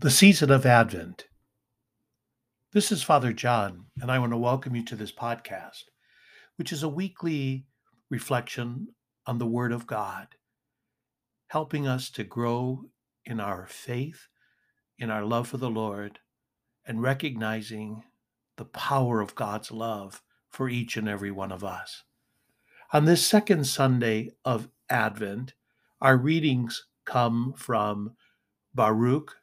The season of Advent. This is Father John, and I want to welcome you to this podcast, which is a weekly reflection on the Word of God, helping us to grow in our faith, in our love for the Lord, and recognizing the power of God's love for each and every one of us. On this second Sunday of Advent, our readings come from Baruch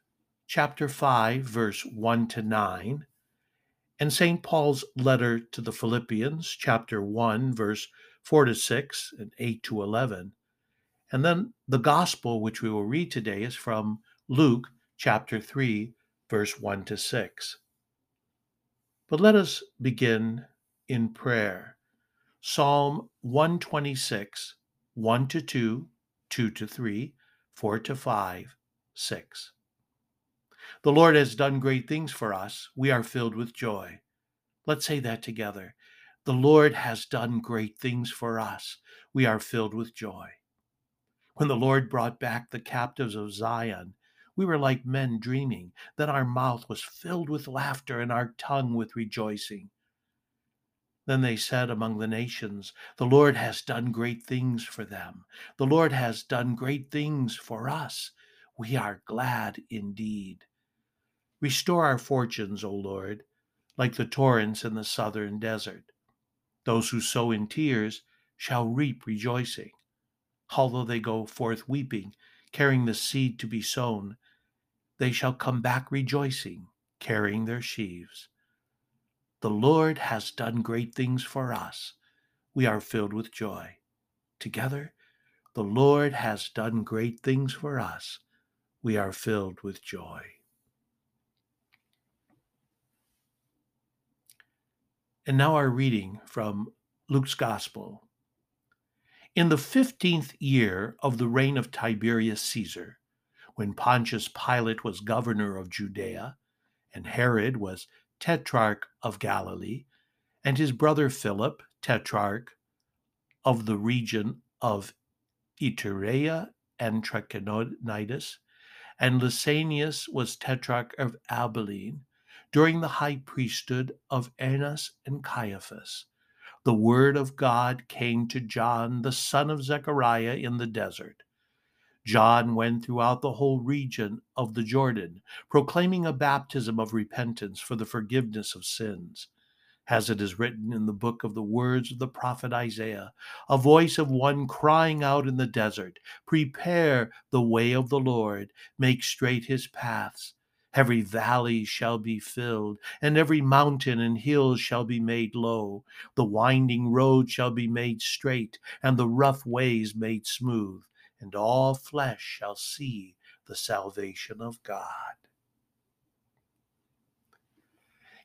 chapter 5, verse 1 to 9, and St. Paul's letter to the Philippians, chapter 1, verse 4 to 6 and 8 to 11. And then the gospel, which we will read today, is from Luke, chapter 3, verse 1 to 6. But let us begin in prayer. Psalm 126, 1 to 2, 2 to 3, 4 to 5, 6. The Lord has done great things for us. We are filled with joy. Let's say that together. The Lord has done great things for us. We are filled with joy. When the Lord brought back the captives of Zion, we were like men dreaming. Then our mouth was filled with laughter and our tongue with rejoicing. Then they said among the nations, The Lord has done great things for them. The Lord has done great things for us. We are glad indeed. Restore our fortunes, O Lord, like the torrents in the southern desert. Those who sow in tears shall reap rejoicing. Although they go forth weeping, carrying the seed to be sown, they shall come back rejoicing, carrying their sheaves. The Lord has done great things for us. We are filled with joy. Together, the Lord has done great things for us. We are filled with joy. And now our reading from Luke's Gospel. In the fifteenth year of the reign of Tiberius Caesar, when Pontius Pilate was governor of Judea, and Herod was tetrarch of Galilee, and his brother Philip, tetrarch of the region of Iturea and Trachonitis, and Lysanias was tetrarch of Abilene, during the high priesthood of Annas and Caiaphas, the word of God came to John, the son of Zechariah, in the desert. John went throughout the whole region of the Jordan, proclaiming a baptism of repentance for the forgiveness of sins. As it is written in the book of the words of the prophet Isaiah, a voice of one crying out in the desert, Prepare the way of the Lord, make straight his paths. Every valley shall be filled, and every mountain and hill shall be made low. The winding road shall be made straight, and the rough ways made smooth, and all flesh shall see the salvation of God.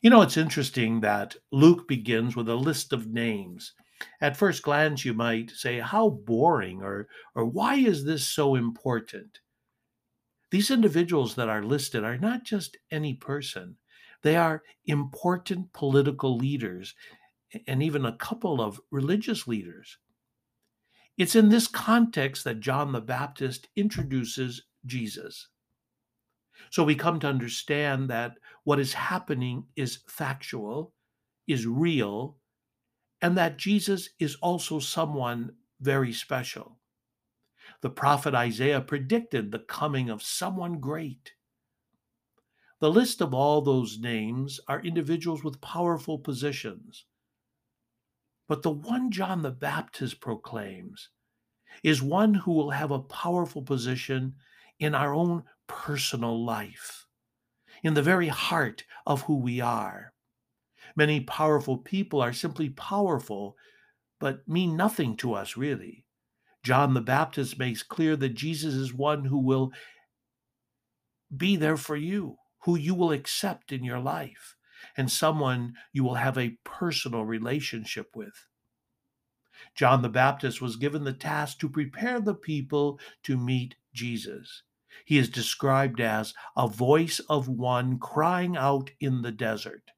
You know, it's interesting that Luke begins with a list of names. At first glance, you might say, How boring, or, or why is this so important? These individuals that are listed are not just any person, they are important political leaders and even a couple of religious leaders. It's in this context that John the Baptist introduces Jesus. So we come to understand that what is happening is factual, is real, and that Jesus is also someone very special. The prophet Isaiah predicted the coming of someone great. The list of all those names are individuals with powerful positions. But the one John the Baptist proclaims is one who will have a powerful position in our own personal life, in the very heart of who we are. Many powerful people are simply powerful, but mean nothing to us, really. John the Baptist makes clear that Jesus is one who will be there for you, who you will accept in your life, and someone you will have a personal relationship with. John the Baptist was given the task to prepare the people to meet Jesus. He is described as a voice of one crying out in the desert.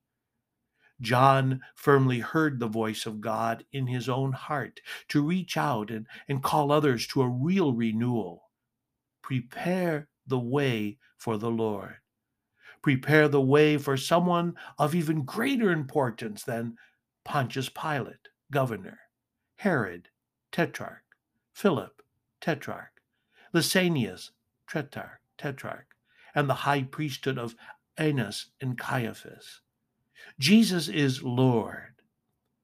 John firmly heard the voice of God in his own heart to reach out and, and call others to a real renewal. Prepare the way for the Lord. prepare the way for someone of even greater importance than Pontius Pilate, governor, Herod, tetrarch, Philip, tetrarch, Lysanias, tetrarch, tetrarch, and the high priesthood of Annas and Caiaphas. Jesus is Lord.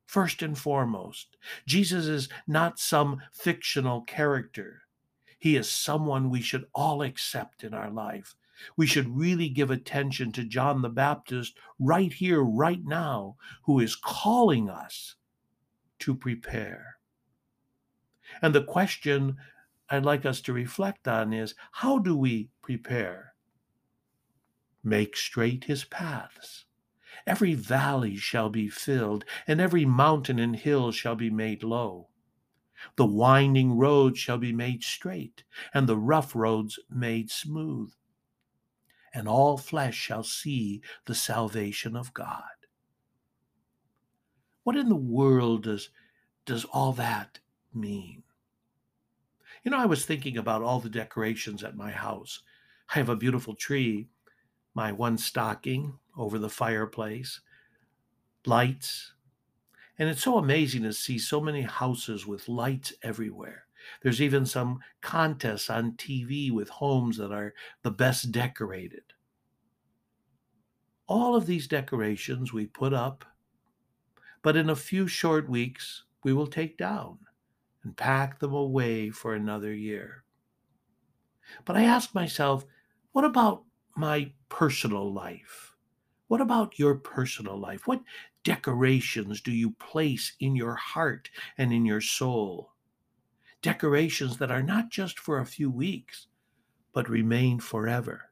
First and foremost, Jesus is not some fictional character. He is someone we should all accept in our life. We should really give attention to John the Baptist right here, right now, who is calling us to prepare. And the question I'd like us to reflect on is how do we prepare? Make straight his paths. Every valley shall be filled, and every mountain and hill shall be made low. The winding road shall be made straight, and the rough roads made smooth. And all flesh shall see the salvation of God. What in the world does, does all that mean? You know, I was thinking about all the decorations at my house. I have a beautiful tree my one stocking over the fireplace, lights. And it's so amazing to see so many houses with lights everywhere. There's even some contests on TV with homes that are the best decorated. All of these decorations we put up, but in a few short weeks we will take down and pack them away for another year. But I ask myself, what about my personal life? What about your personal life? What decorations do you place in your heart and in your soul? Decorations that are not just for a few weeks, but remain forever.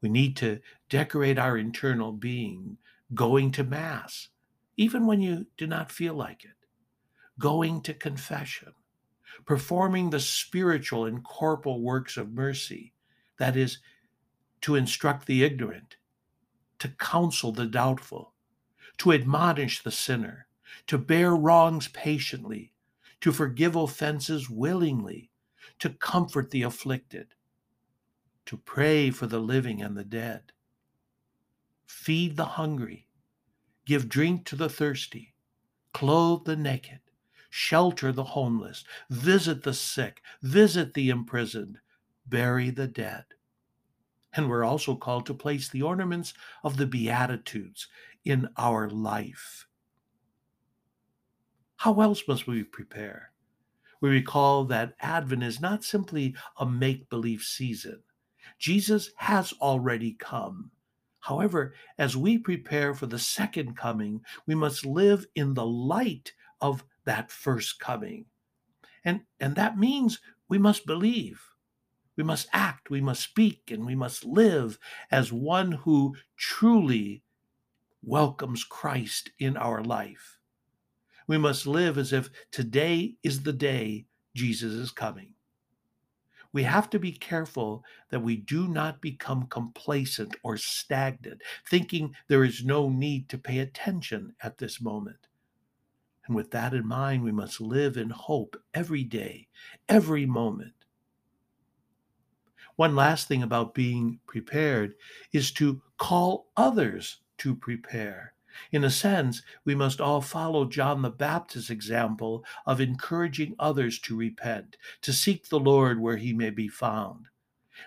We need to decorate our internal being, going to Mass, even when you do not feel like it, going to confession, performing the spiritual and corporal works of mercy, that is, to instruct the ignorant, to counsel the doubtful, to admonish the sinner, to bear wrongs patiently, to forgive offenses willingly, to comfort the afflicted, to pray for the living and the dead, feed the hungry, give drink to the thirsty, clothe the naked, shelter the homeless, visit the sick, visit the imprisoned, bury the dead. And we're also called to place the ornaments of the Beatitudes in our life. How else must we prepare? We recall that Advent is not simply a make believe season. Jesus has already come. However, as we prepare for the second coming, we must live in the light of that first coming. And, and that means we must believe. We must act, we must speak, and we must live as one who truly welcomes Christ in our life. We must live as if today is the day Jesus is coming. We have to be careful that we do not become complacent or stagnant, thinking there is no need to pay attention at this moment. And with that in mind, we must live in hope every day, every moment. One last thing about being prepared is to call others to prepare. In a sense, we must all follow John the Baptist's example of encouraging others to repent, to seek the Lord where he may be found.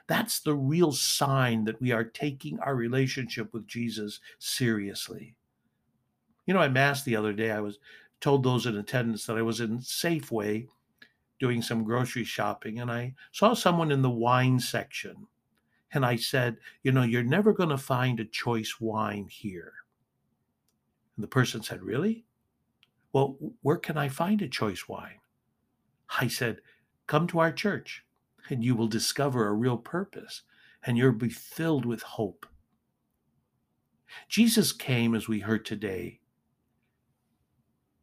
That's the real sign that we are taking our relationship with Jesus seriously. You know, I Mass the other day, I was told those in attendance that I was in Safeway doing some grocery shopping and I saw someone in the wine section. And I said, You know, you're never going to find a choice wine here. And the person said, Really? Well, where can I find a choice wine? I said, Come to our church and you will discover a real purpose and you'll be filled with hope. Jesus came, as we heard today,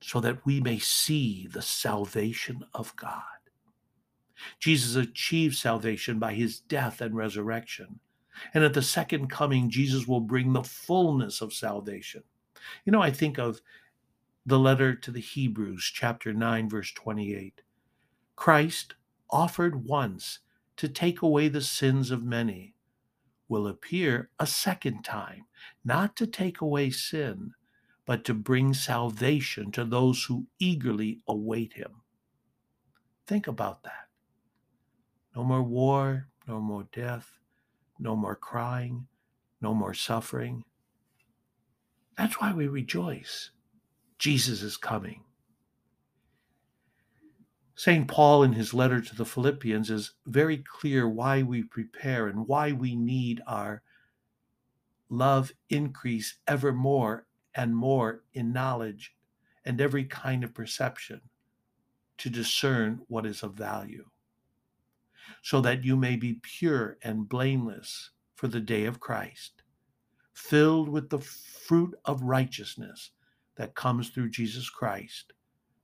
so that we may see the salvation of God. Jesus achieved salvation by his death and resurrection. And at the second coming, Jesus will bring the fullness of salvation. You know, I think of the letter to the Hebrews, chapter 9, verse 28. Christ offered once to take away the sins of many. will appear a second time, not to take away sin, but to bring salvation to those who eagerly await him. Think about that. No more war, no more death, no more crying, no more suffering. That's why we rejoice. Jesus is coming. St. Paul, in his letter to the Philippians, is very clear why we prepare and why we need our love increase ever more and more in knowledge and every kind of perception to discern what is of value, so that you may be pure and blameless for the day of Christ, filled with the fruit of righteousness that comes through Jesus Christ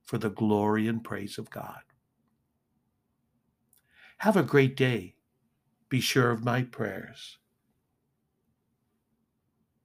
for the glory and praise of God. Have a great day. Be sure of my prayers.